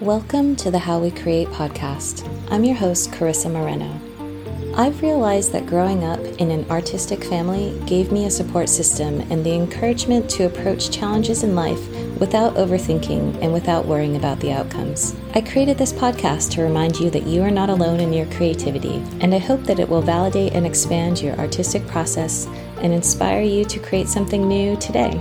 Welcome to the How We Create podcast. I'm your host, Carissa Moreno. I've realized that growing up in an artistic family gave me a support system and the encouragement to approach challenges in life without overthinking and without worrying about the outcomes. I created this podcast to remind you that you are not alone in your creativity, and I hope that it will validate and expand your artistic process and inspire you to create something new today.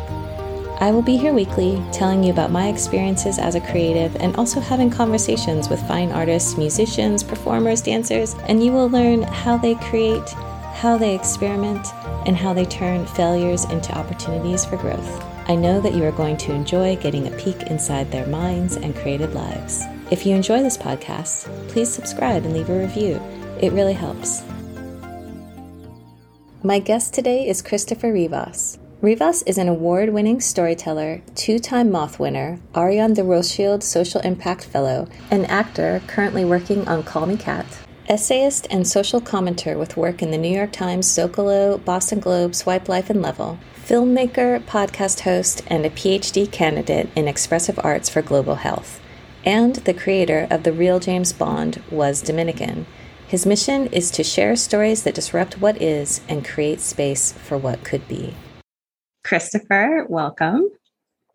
I will be here weekly telling you about my experiences as a creative and also having conversations with fine artists, musicians, performers, dancers, and you will learn how they create, how they experiment, and how they turn failures into opportunities for growth. I know that you are going to enjoy getting a peek inside their minds and creative lives. If you enjoy this podcast, please subscribe and leave a review. It really helps. My guest today is Christopher Rivas. Rivas is an award winning storyteller, two time Moth winner, Ariane de Rothschild Social Impact Fellow, an actor currently working on Call Me Kat. Essayist and social commenter with work in the New York Times, Zocalo, Boston Globe, Swipe Life, and Level. Filmmaker, podcast host, and a PhD candidate in expressive arts for global health. And the creator of The Real James Bond was Dominican. His mission is to share stories that disrupt what is and create space for what could be. Christopher, welcome.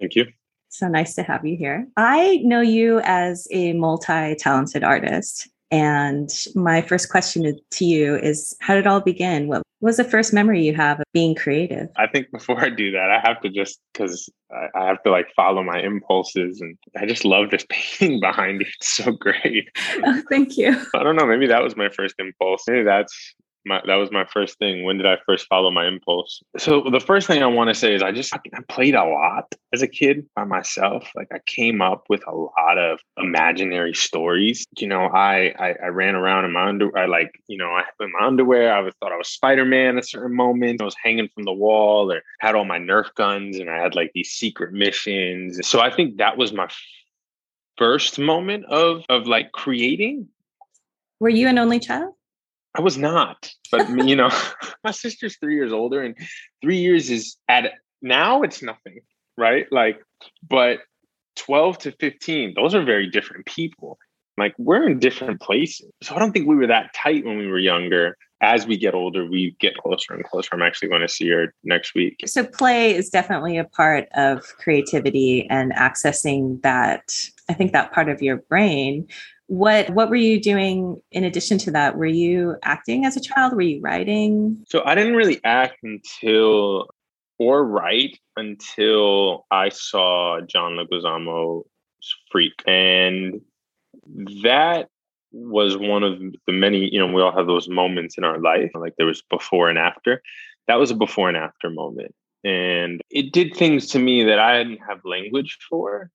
Thank you. So nice to have you here. I know you as a multi talented artist. And my first question to you is How did it all begin? What was the first memory you have of being creative? I think before I do that, I have to just because I have to like follow my impulses. And I just love this painting behind you. It's so great. Oh, thank you. I don't know. Maybe that was my first impulse. Maybe that's my, that was my first thing. When did I first follow my impulse? So the first thing I want to say is I just I played a lot as a kid by myself. Like I came up with a lot of imaginary stories. You know, I I, I ran around in my underwear. I like you know I in my underwear. I was, thought I was Spider Man at certain moments. I was hanging from the wall or had all my Nerf guns and I had like these secret missions. So I think that was my first moment of of like creating. Were you an only child? I was not, but you know, my sister's three years older, and three years is at now it's nothing, right? Like, but 12 to 15, those are very different people. Like, we're in different places. So I don't think we were that tight when we were younger. As we get older, we get closer and closer. I'm actually going to see her next week. So, play is definitely a part of creativity and accessing that, I think, that part of your brain what what were you doing in addition to that? Were you acting as a child? Were you writing? So i didn't really act until or write until i saw john leguizamo's freak. And that was one of the many you know we all have those moments in our life like there was before and after. That was a before and after moment. And it did things to me that i didn't have language for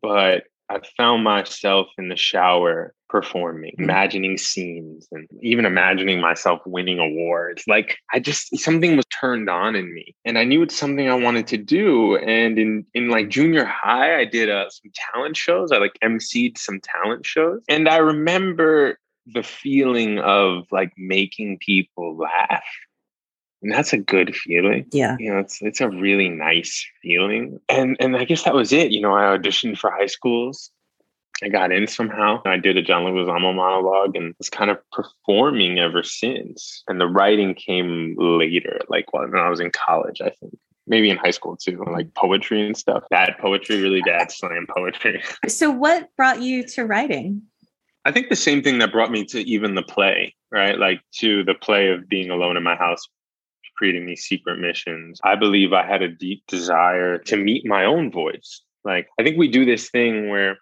but I found myself in the shower performing, mm. imagining scenes, and even imagining myself winning awards. Like I just something was turned on in me, and I knew it's something I wanted to do. And in in like junior high, I did uh, some talent shows. I like emceed some talent shows, and I remember the feeling of like making people laugh and that's a good feeling. Yeah, you know, it's it's a really nice feeling. And and I guess that was it. You know, I auditioned for high schools. I got in somehow. I did a John Leguizamo monologue and was kind of performing ever since. And the writing came later, like when I was in college, I think. Maybe in high school too, like poetry and stuff. Bad poetry, really bad slam poetry. So, what brought you to writing? I think the same thing that brought me to even the play, right? Like to the play of being alone in my house creating these secret missions, I believe I had a deep desire to meet my own voice. Like, I think we do this thing where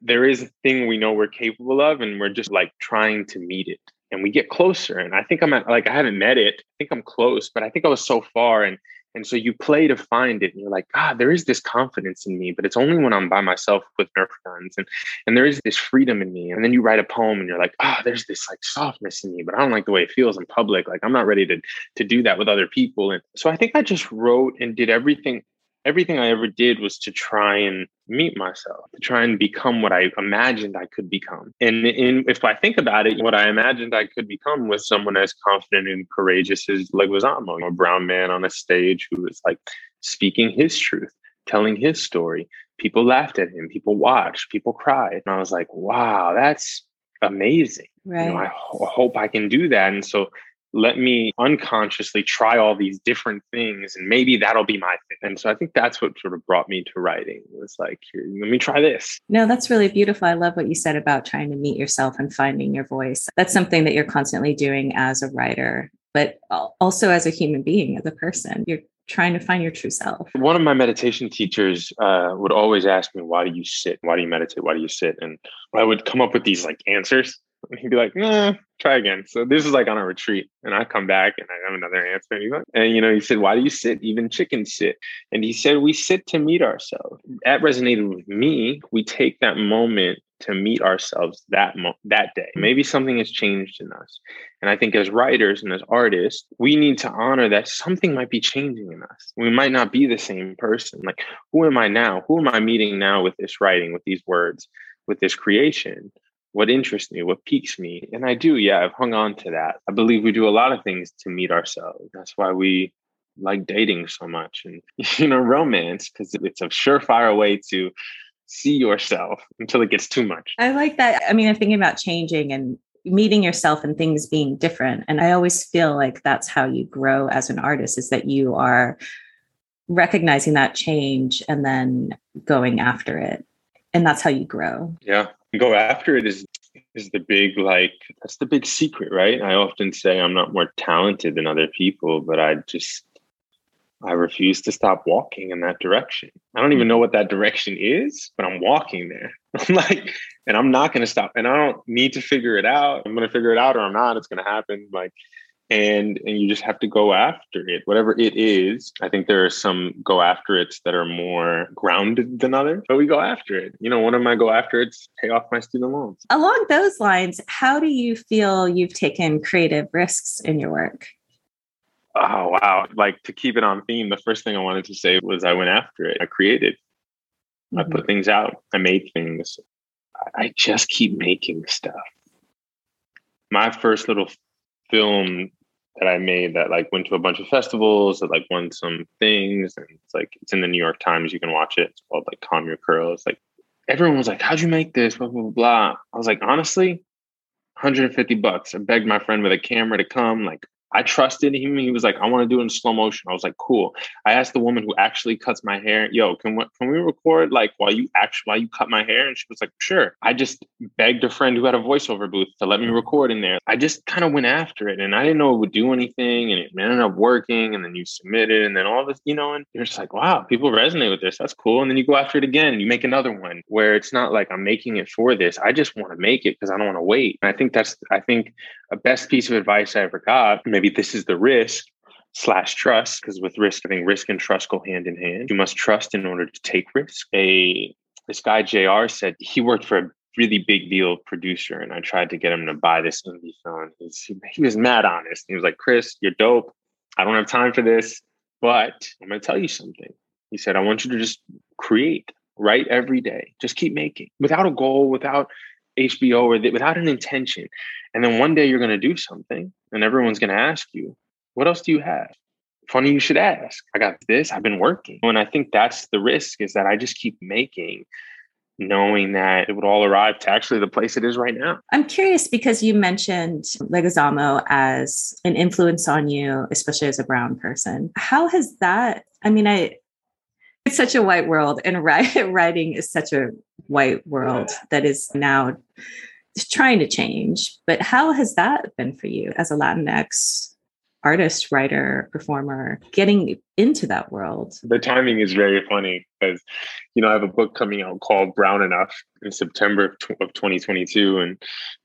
there is a thing we know we're capable of, and we're just like trying to meet it. And we get closer. And I think I'm at, like, I haven't met it. I think I'm close, but I think I was so far. And and so you play to find it, and you're like, ah, there is this confidence in me, but it's only when I'm by myself with Nerf guns, and and there is this freedom in me. And then you write a poem, and you're like, ah, there's this like softness in me, but I don't like the way it feels in public. Like I'm not ready to to do that with other people. And so I think I just wrote and did everything everything I ever did was to try and meet myself, to try and become what I imagined I could become. And in, if I think about it, what I imagined I could become was someone as confident and courageous as Leguizamo, a brown man on a stage who was like speaking his truth, telling his story, people laughed at him, people watched, people cried. And I was like, wow, that's amazing. Right. You know, I ho- hope I can do that. And so let me unconsciously try all these different things and maybe that'll be my thing. And so I think that's what sort of brought me to writing was like, here, let me try this. No, that's really beautiful. I love what you said about trying to meet yourself and finding your voice. That's something that you're constantly doing as a writer, but also as a human being, as a person. You're trying to find your true self. One of my meditation teachers uh, would always ask me, Why do you sit? Why do you meditate? Why do you sit? And I would come up with these like answers he'd be like, nah, try again. So this is like on a retreat. And I come back and I have another answer. And, and you know, he said, why do you sit? Even chickens sit. And he said, we sit to meet ourselves. That resonated with me. We take that moment to meet ourselves that mo- that day. Maybe something has changed in us. And I think as writers and as artists, we need to honor that something might be changing in us. We might not be the same person. Like, who am I now? Who am I meeting now with this writing, with these words, with this creation? What interests me, what piques me. And I do, yeah, I've hung on to that. I believe we do a lot of things to meet ourselves. That's why we like dating so much and, you know, romance, because it's a surefire way to see yourself until it gets too much. I like that. I mean, I'm thinking about changing and meeting yourself and things being different. And I always feel like that's how you grow as an artist is that you are recognizing that change and then going after it. And that's how you grow. Yeah go after it is is the big like that's the big secret right? I often say i'm not more talented than other people but i just i refuse to stop walking in that direction. I don't even know what that direction is but i'm walking there. I'm like and i'm not going to stop and i don't need to figure it out. I'm going to figure it out or i'm not it's going to happen. Like and and you just have to go after it. Whatever it is i think there are some go after it's that are more grounded than others but we go after it. You know one of my go after? It's pay off my student loans. Along those lines how do you feel you've taken creative risks in your work? Oh wow. Like to keep it on theme the first thing i wanted to say was i went after it. I created. Mm-hmm. i put things out. I made things. I just keep making stuff. My first little film that I made that like went to a bunch of festivals that like won some things and it's like it's in the New York Times. You can watch it. It's called like Calm Your Curls. Like everyone was like, How'd you make this? Blah blah blah blah. I was like, honestly, 150 bucks. I begged my friend with a camera to come. Like I trusted him. He was like, I want to do it in slow motion. I was like, cool. I asked the woman who actually cuts my hair, yo, can we, can we record like while you actually while you cut my hair? And she was like, sure. I just begged a friend who had a voiceover booth to let me record in there. I just kind of went after it, and I didn't know it would do anything, and it ended up working. And then you submit it, and then all this, you know, and you're just like, wow, people resonate with this. That's cool. And then you go after it again, and you make another one where it's not like I'm making it for this. I just want to make it because I don't want to wait. And I think that's I think a best piece of advice I ever got. Maybe this is the risk slash trust, because with risk, I think risk and trust go hand in hand. You must trust in order to take risk. A this guy JR said he worked for a really big deal producer, and I tried to get him to buy this indie film. He's, he was mad honest. He was like, "Chris, you're dope. I don't have time for this, but I'm going to tell you something." He said, "I want you to just create, write every day. Just keep making without a goal, without HBO or th- without an intention. And then one day you're going to do something and everyone's going to ask you, what else do you have? Funny you should ask. I got this. I've been working. And I think that's the risk is that I just keep making knowing that it would all arrive to actually the place it is right now. I'm curious because you mentioned Leguizamo as an influence on you, especially as a brown person. How has that, I mean, I, it's such a white world and writing is such a white world that is now trying to change. But how has that been for you as a Latinx artist, writer, performer, getting into that world? The timing is very funny because, you know, I have a book coming out called Brown Enough in September of 2022. And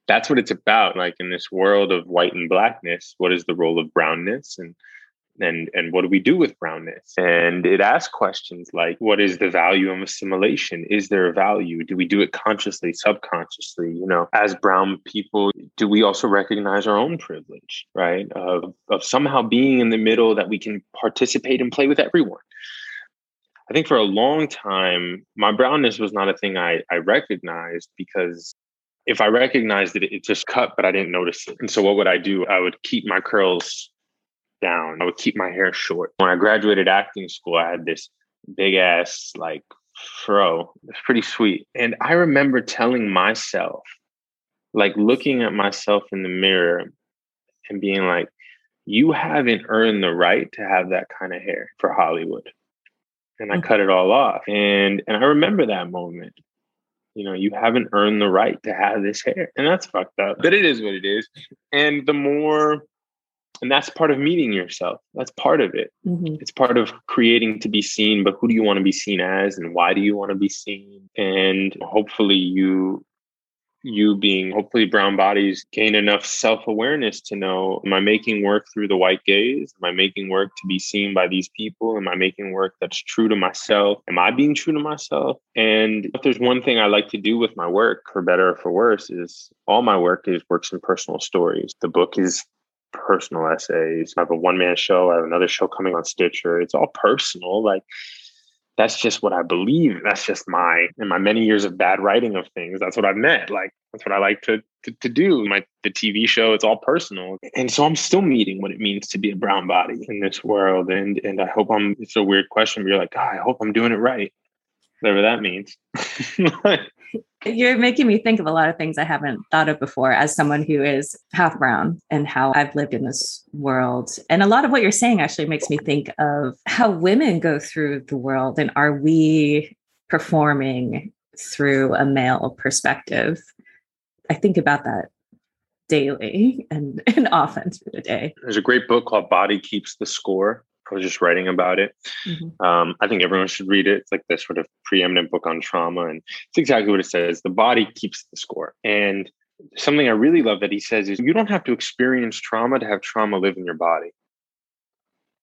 that's what it's about. Like in this world of white and blackness, what is the role of brownness? And and and what do we do with brownness? And it asks questions like what is the value of assimilation? Is there a value? Do we do it consciously subconsciously? You know as brown people do we also recognize our own privilege right of of somehow being in the middle that we can participate and play with everyone? I think for a long time, my brownness was not a thing I, I recognized because if I recognized it, it just cut, but I didn't notice it. And so what would I do? I would keep my curls down. I would keep my hair short. When I graduated acting school, I had this big ass, like fro. It's pretty sweet. And I remember telling myself, like looking at myself in the mirror and being like, you haven't earned the right to have that kind of hair for Hollywood. And I mm-hmm. cut it all off. And and I remember that moment. You know, you haven't earned the right to have this hair. And that's fucked up. But it is what it is. And the more and that's part of meeting yourself. That's part of it. Mm-hmm. it's part of creating to be seen but who do you want to be seen as and why do you want to be seen? And hopefully you you being hopefully brown bodies gain enough self-awareness to know am i making work through the white gaze? Am i making work to be seen by these people? Am i making work that's true to myself? Am i being true to myself? And if there's one thing i like to do with my work for better or for worse is all my work is works in personal stories. The book is personal essays. I have a one man show. I have another show coming on Stitcher. It's all personal. Like that's just what I believe. That's just my in my many years of bad writing of things. That's what I've met. Like that's what I like to, to to, do. My the TV show. It's all personal, and so I'm still meeting what it means to be a brown body in this world. And and I hope I'm. It's a weird question, but you're like, God, I hope I'm doing it right, whatever that means. You're making me think of a lot of things I haven't thought of before as someone who is half brown and how I've lived in this world. And a lot of what you're saying actually makes me think of how women go through the world and are we performing through a male perspective? I think about that daily and, and often through the day. There's a great book called Body Keeps the Score I was just writing about it. Mm-hmm. Um, I think everyone should read it. It's like this sort of preeminent book on trauma. And it's exactly what it says. The body keeps the score. And something I really love that he says is you don't have to experience trauma to have trauma live in your body.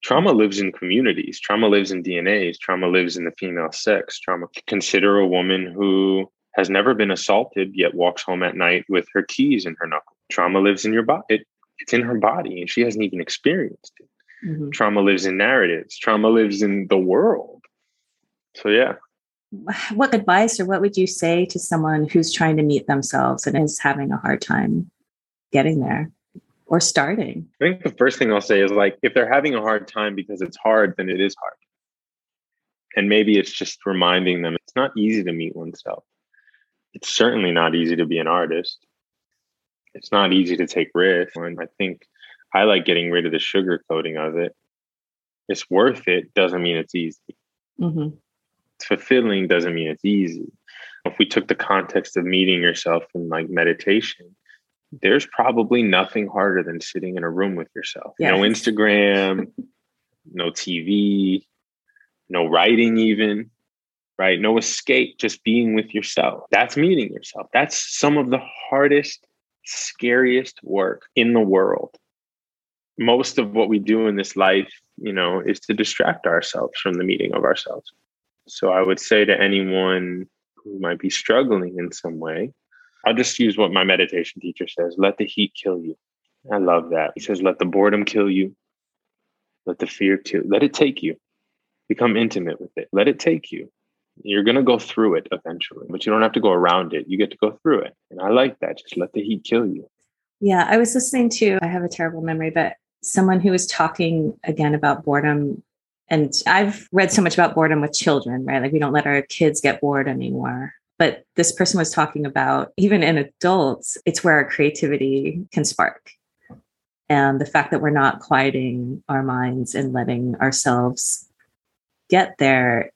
Trauma lives in communities. Trauma lives in DNAs. Trauma lives in the female sex. Trauma. Consider a woman who has never been assaulted yet walks home at night with her keys in her knuckle. Trauma lives in your body. It, it's in her body and she hasn't even experienced it. Mm-hmm. Trauma lives in narratives. Trauma lives in the world. So yeah. What advice or what would you say to someone who's trying to meet themselves and is having a hard time getting there or starting? I think the first thing I'll say is like if they're having a hard time because it's hard, then it is hard. And maybe it's just reminding them it's not easy to meet oneself. It's certainly not easy to be an artist. It's not easy to take risks. And I think I like getting rid of the sugar coating of it. It's worth it doesn't mean it's easy. Mm-hmm. It's fulfilling doesn't mean it's easy. If we took the context of meeting yourself in like meditation, there's probably nothing harder than sitting in a room with yourself. Yes. No Instagram, no TV, no writing, even, right? No escape, just being with yourself. That's meeting yourself. That's some of the hardest, scariest work in the world most of what we do in this life, you know, is to distract ourselves from the meeting of ourselves. So I would say to anyone who might be struggling in some way, I'll just use what my meditation teacher says let the heat kill you. I love that. He says, let the boredom kill you. Let the fear kill. Let it take you. Become intimate with it. Let it take you. You're going to go through it eventually, but you don't have to go around it. You get to go through it. And I like that. Just let the heat kill you. Yeah, I was listening to, I have a terrible memory, but someone who was talking again about boredom. And I've read so much about boredom with children, right? Like we don't let our kids get bored anymore. But this person was talking about even in adults, it's where our creativity can spark. And the fact that we're not quieting our minds and letting ourselves get there,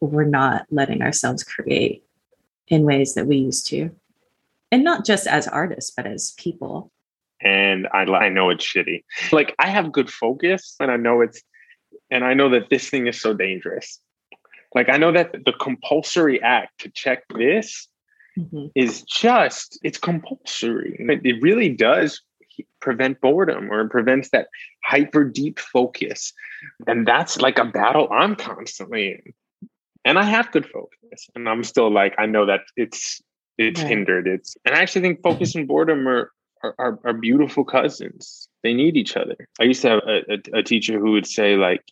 we're not letting ourselves create in ways that we used to. And not just as artists, but as people and I, I know it's shitty. Like I have good focus and I know it's, and I know that this thing is so dangerous. Like I know that the compulsory act to check this mm-hmm. is just, it's compulsory. It really does prevent boredom or it prevents that hyper deep focus. And that's like a battle I'm constantly in. And I have good focus and I'm still like, I know that it's, it's right. hindered. It's, and I actually think focus and boredom are, are, are, are beautiful cousins. They need each other. I used to have a, a, a teacher who would say like,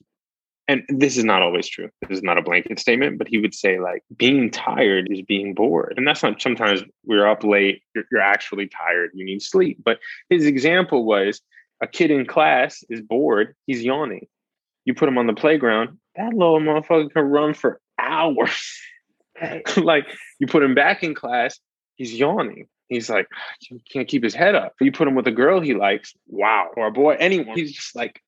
and this is not always true. This is not a blanket statement, but he would say like being tired is being bored. And that's not sometimes we're up late, you're, you're, actually tired, you need sleep. But his example was a kid in class is bored, he's yawning. You put him on the playground, that little motherfucker can run for hours. Like you put him back in class, he's yawning. He's like, he can't keep his head up. You put him with a girl he likes, wow, or a boy, anyone. He's just like,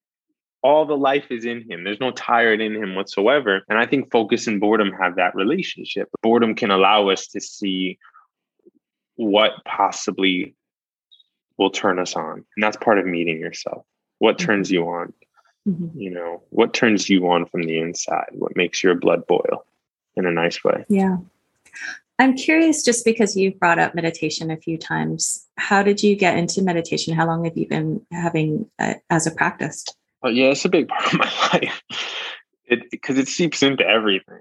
all the life is in him. There's no tired in him whatsoever. And I think focus and boredom have that relationship. Boredom can allow us to see what possibly will turn us on. And that's part of meeting yourself. What mm-hmm. turns you on? Mm-hmm. You know, what turns you on from the inside? What makes your blood boil in a nice way? Yeah. I'm curious just because you've brought up meditation a few times. How did you get into meditation? How long have you been having it as a practice? Oh, yeah, it's a big part of my life. It because it seeps into everything,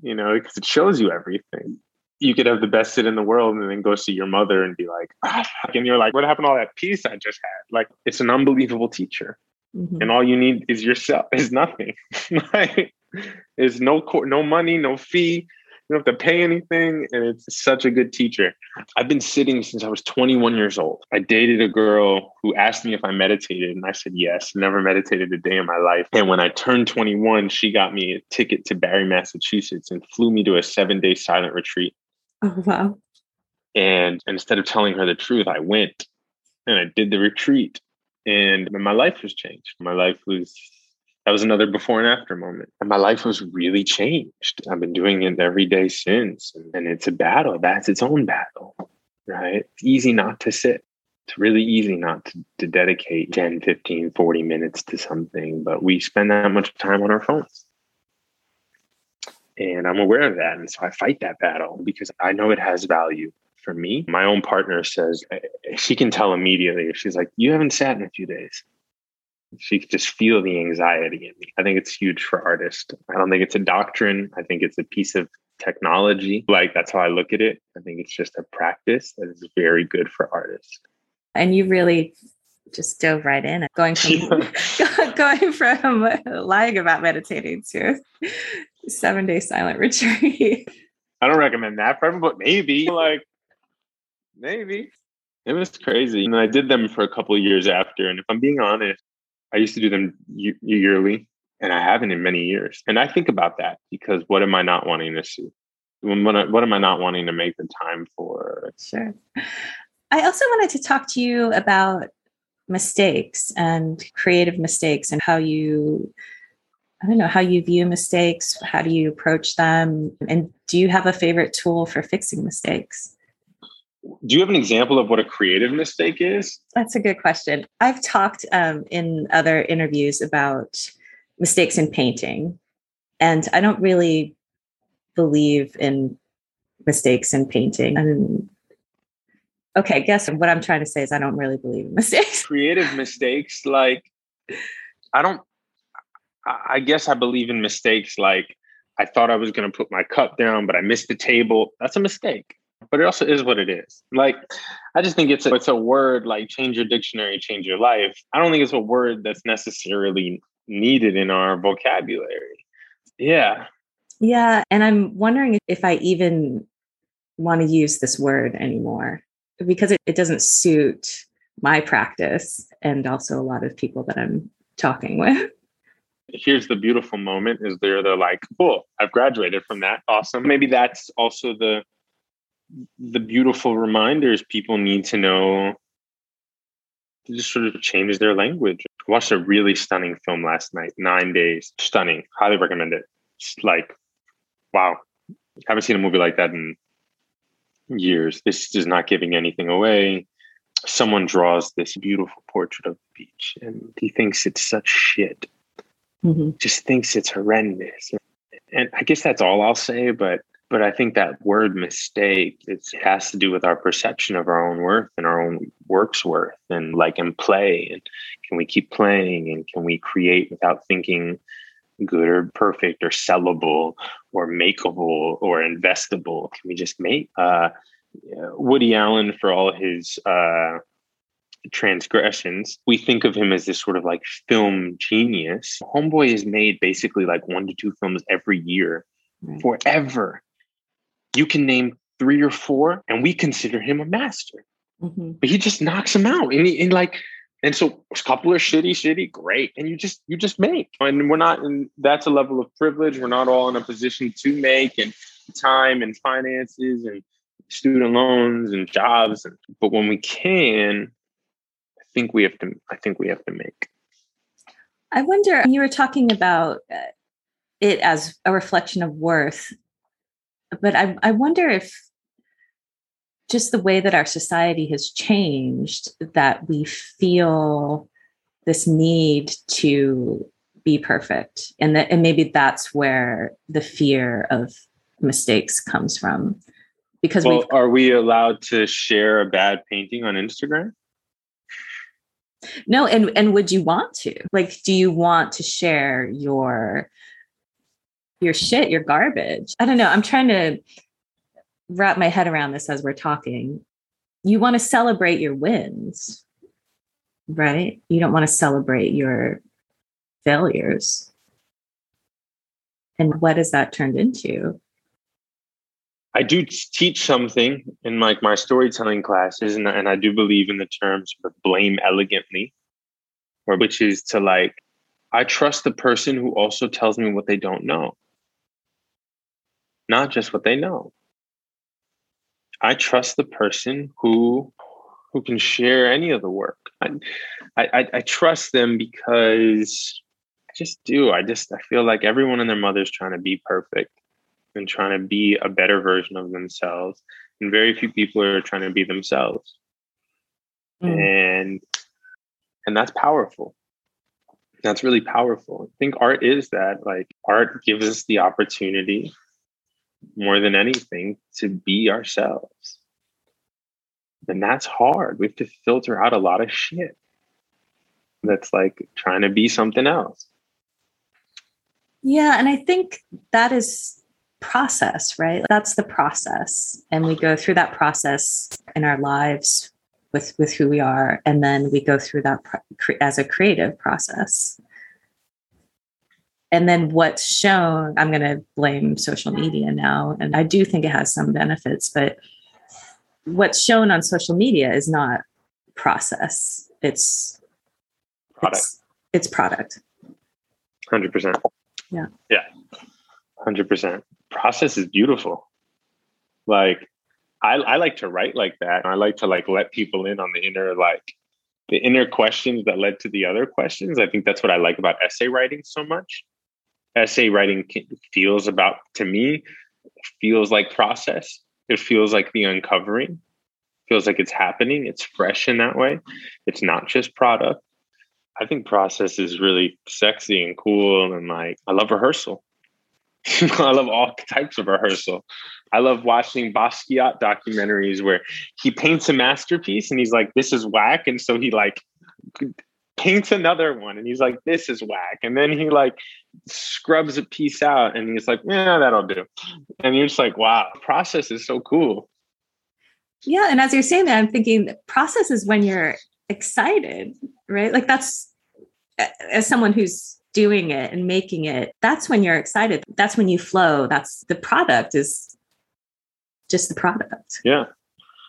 you know, because it shows you everything you could have the best sit in the world and then go see your mother and be like, ah, and you're like, what happened to all that peace I just had? Like, it's an unbelievable teacher. Mm-hmm. And all you need is yourself, is nothing. like, there's no, no money, no fee. You don't have to pay anything. And it's such a good teacher. I've been sitting since I was 21 years old. I dated a girl who asked me if I meditated. And I said, yes, never meditated a day in my life. And when I turned 21, she got me a ticket to Barre, Massachusetts and flew me to a seven day silent retreat. Oh, wow. And instead of telling her the truth, I went and I did the retreat. And my life was changed. My life was, that was another before and after moment. And my life was really changed. I've been doing it every day since. And it's a battle. That's its own battle, right? It's easy not to sit. It's really easy not to, to dedicate 10, 15, 40 minutes to something, but we spend that much time on our phones. And I'm aware of that. And so I fight that battle because I know it has value for me. My own partner says eh, she can tell immediately. if She's like, You haven't sat in a few days. She can just feel the anxiety in me. I think it's huge for artists. I don't think it's a doctrine. I think it's a piece of technology. Like that's how I look at it. I think it's just a practice that is very good for artists. And you really just dove right in going from going from lying about meditating to seven day silent retreat. I don't recommend that for everyone, but maybe like maybe it was crazy. And I did them for a couple of years after. And if I'm being honest, I used to do them yearly, and I haven't in many years. And I think about that because what am I not wanting to see? What, what am I not wanting to make the time for? Sure. I also wanted to talk to you about mistakes and creative mistakes and how you I don't know how you view mistakes, how do you approach them, and do you have a favorite tool for fixing mistakes? Do you have an example of what a creative mistake is? That's a good question. I've talked um, in other interviews about mistakes in painting, and I don't really believe in mistakes in painting. And okay, guess what I'm trying to say is I don't really believe in mistakes. Creative mistakes, like I don't I guess I believe in mistakes like I thought I was going to put my cup down, but I missed the table. That's a mistake. But it also is what it is. Like, I just think it's a, it's a word like change your dictionary, change your life. I don't think it's a word that's necessarily needed in our vocabulary. Yeah. Yeah. And I'm wondering if I even want to use this word anymore because it, it doesn't suit my practice and also a lot of people that I'm talking with here's the beautiful moment is they're they're like cool i've graduated from that awesome maybe that's also the the beautiful reminders people need to know to just sort of change their language. I watched a really stunning film last night nine days. Stunning. Highly recommend it. It's like wow. Haven't seen a movie like that in years. This is not giving anything away. Someone draws this beautiful portrait of the beach and he thinks it's such shit. Mm-hmm. just thinks it's horrendous. And I guess that's all I'll say, but but I think that word mistake it has to do with our perception of our own worth and our own work's worth and like in play and can we keep playing and can we create without thinking good or perfect or sellable or makeable or investable can we just make uh, woody allen for all his uh, transgressions, we think of him as this sort of like film genius. Homeboy has made basically like one to two films every year right. forever. You can name three or four, and we consider him a master. Mm-hmm. But he just knocks them out. And, he, and like and so a couple are shitty, shitty, great. And you just you just make. And we're not in that's a level of privilege. We're not all in a position to make and time and finances and student loans and jobs. And, but when we can, I think we have to I think we have to make. I wonder you were talking about uh, it as a reflection of worth. But I, I wonder if just the way that our society has changed that we feel this need to be perfect. And that and maybe that's where the fear of mistakes comes from. Because well, are we allowed to share a bad painting on instagram? No and and would you want to? Like do you want to share your your shit your garbage i don't know i'm trying to wrap my head around this as we're talking. You want to celebrate your wins, right? You don't want to celebrate your failures. And what has that turned into? I do teach something in like my, my storytelling classes, and, and I do believe in the terms of blame elegantly, or which is to like, I trust the person who also tells me what they don't know, not just what they know. I trust the person who who can share any of the work. I, I, I trust them because I just do. I just I feel like everyone and their mother's trying to be perfect and trying to be a better version of themselves, and very few people are trying to be themselves. Mm. And and that's powerful. That's really powerful. I think art is that. Like art gives us the opportunity more than anything to be ourselves. And that's hard. We have to filter out a lot of shit that's like trying to be something else. Yeah. And I think that is process, right? That's the process. And we go through that process in our lives with with who we are and then we go through that as a creative process and then what's shown i'm going to blame social media now and i do think it has some benefits but what's shown on social media is not process. It's product. it's, it's product. 100% yeah. Yeah. 100% process is beautiful. Like I, I like to write like that i like to like let people in on the inner like the inner questions that led to the other questions. I think that's what i like about essay writing so much essay writing feels about to me feels like process. It feels like the uncovering. Feels like it's happening. It's fresh in that way. It's not just product. I think process is really sexy and cool and like i love rehearsal. I love all types of rehearsal. I love watching basquiat documentaries where he paints a masterpiece and he's like this is whack. And so he like paints another one and he's like this is whack. And then he like scrubs a piece out and he's like yeah that'll do. And you're just like wow process is so cool. Yeah and as you're saying that i'm thinking process is when you're excited right? Like that's as someone who's doing it and making it that's when you're excited. That's when you flow. That's the product is just the product. Yeah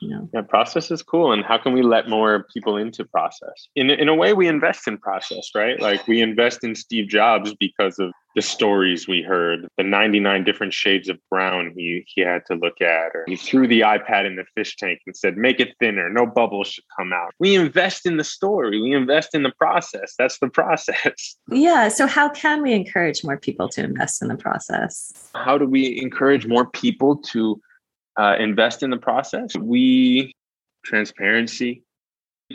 you know. Yeah process is cool and how can we let more people into process? In, in a way we invest in process right? Like we invest in steve jobs because of the stories we heard the 99 different shades of brown he, he had to look at or he threw the ipad in the fish tank and said make it thinner no bubbles should come out. We invest in the story we invest in the process that's the process. Yeah so how can we encourage more people to invest in the process? How do we encourage more people to uh, invest in the process. We transparency,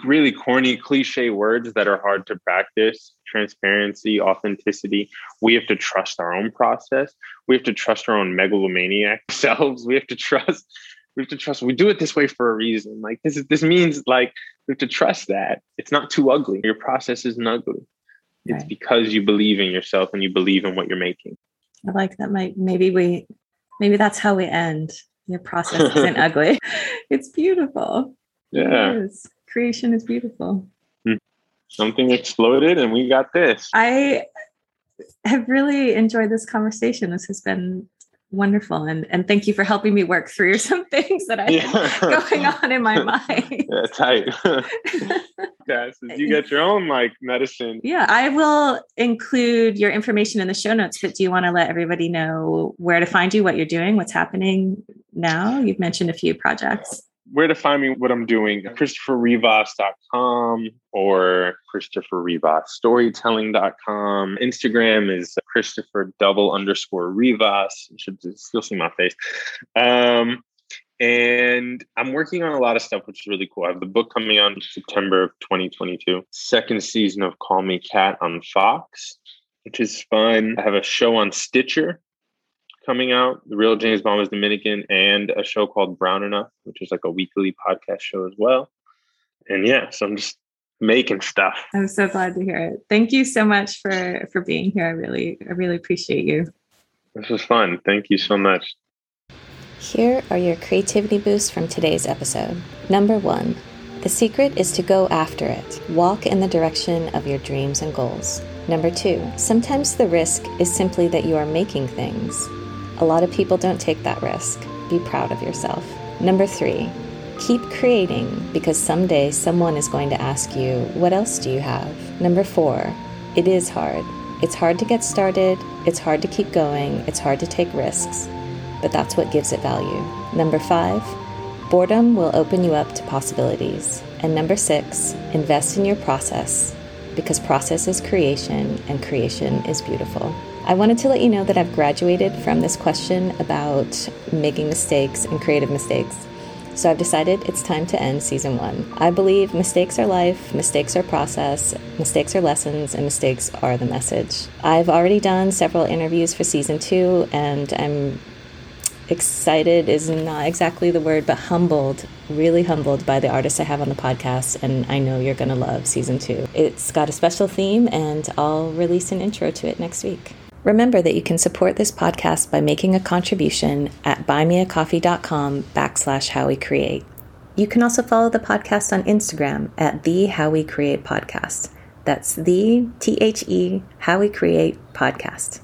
really corny cliche words that are hard to practice. Transparency authenticity. We have to trust our own process. We have to trust our own megalomaniac selves. We have to trust we have to trust we do it this way for a reason. Like this is this means like we have to trust that it's not too ugly. Your process isn't ugly. It's right. because you believe in yourself and you believe in what you're making. I like that. Might maybe we maybe that's how we end your process isn't ugly. It's beautiful. Yeah. It is. Creation is beautiful. Hmm. Something exploded and we got this. I have really enjoyed this conversation. This has been wonderful and and thank you for helping me work through some things that i yeah. going on in my mind. yeah tight. Yeah you get your own like medicine. Yeah i will include your information in the show notes but do you want to let everybody know where to find you what you're doing what's happening now? You've mentioned a few projects where to find me, what I'm doing, ChristopherRivas.com or ChristopherRivasStorytelling.com. Instagram is Christopher double underscore Rivas. You should still see my face. Um, and I'm working on a lot of stuff, which is really cool. I have the book coming out in September of 2022, second season of Call Me Kat on Fox, which is fun. I have a show on Stitcher coming out, The Real James Bond was Dominican, and a show called Brown Enough, which is like a weekly podcast show as well. And yeah, so I'm just making stuff. I'm so glad to hear it. Thank you so much for for being here. I really I really appreciate you. This was fun. Thank you so much. Here are your creativity boosts from today's episode. Number 1. The secret is to go after it. Walk in the direction of your dreams and goals. Number two, sometimes the risk is simply that you are making things. A lot of people don't take that risk. Be proud of yourself. Number three, keep creating because someday someone is going to ask you, What else do you have? Number four, it is hard. It's hard to get started, it's hard to keep going, it's hard to take risks, but that's what gives it value. Number five, boredom will open you up to possibilities. And number six, invest in your process because process is creation and creation is beautiful. I wanted to let you know that I've graduated from this question about making mistakes and creative mistakes. So I've decided it's time to end season one. I believe mistakes are life, mistakes are process, mistakes are lessons, and mistakes are the message. I've already done several interviews for season two, and I'm excited is not exactly the word, but humbled, really humbled by the artists I have on the podcast. And I know you're going to love season two. It's got a special theme, and I'll release an intro to it next week. Remember that you can support this podcast by making a contribution at buymeacoffee.com backslash how. You can also follow the podcast on Instagram at the How We Create Podcast. That's the T H E How We Create Podcast.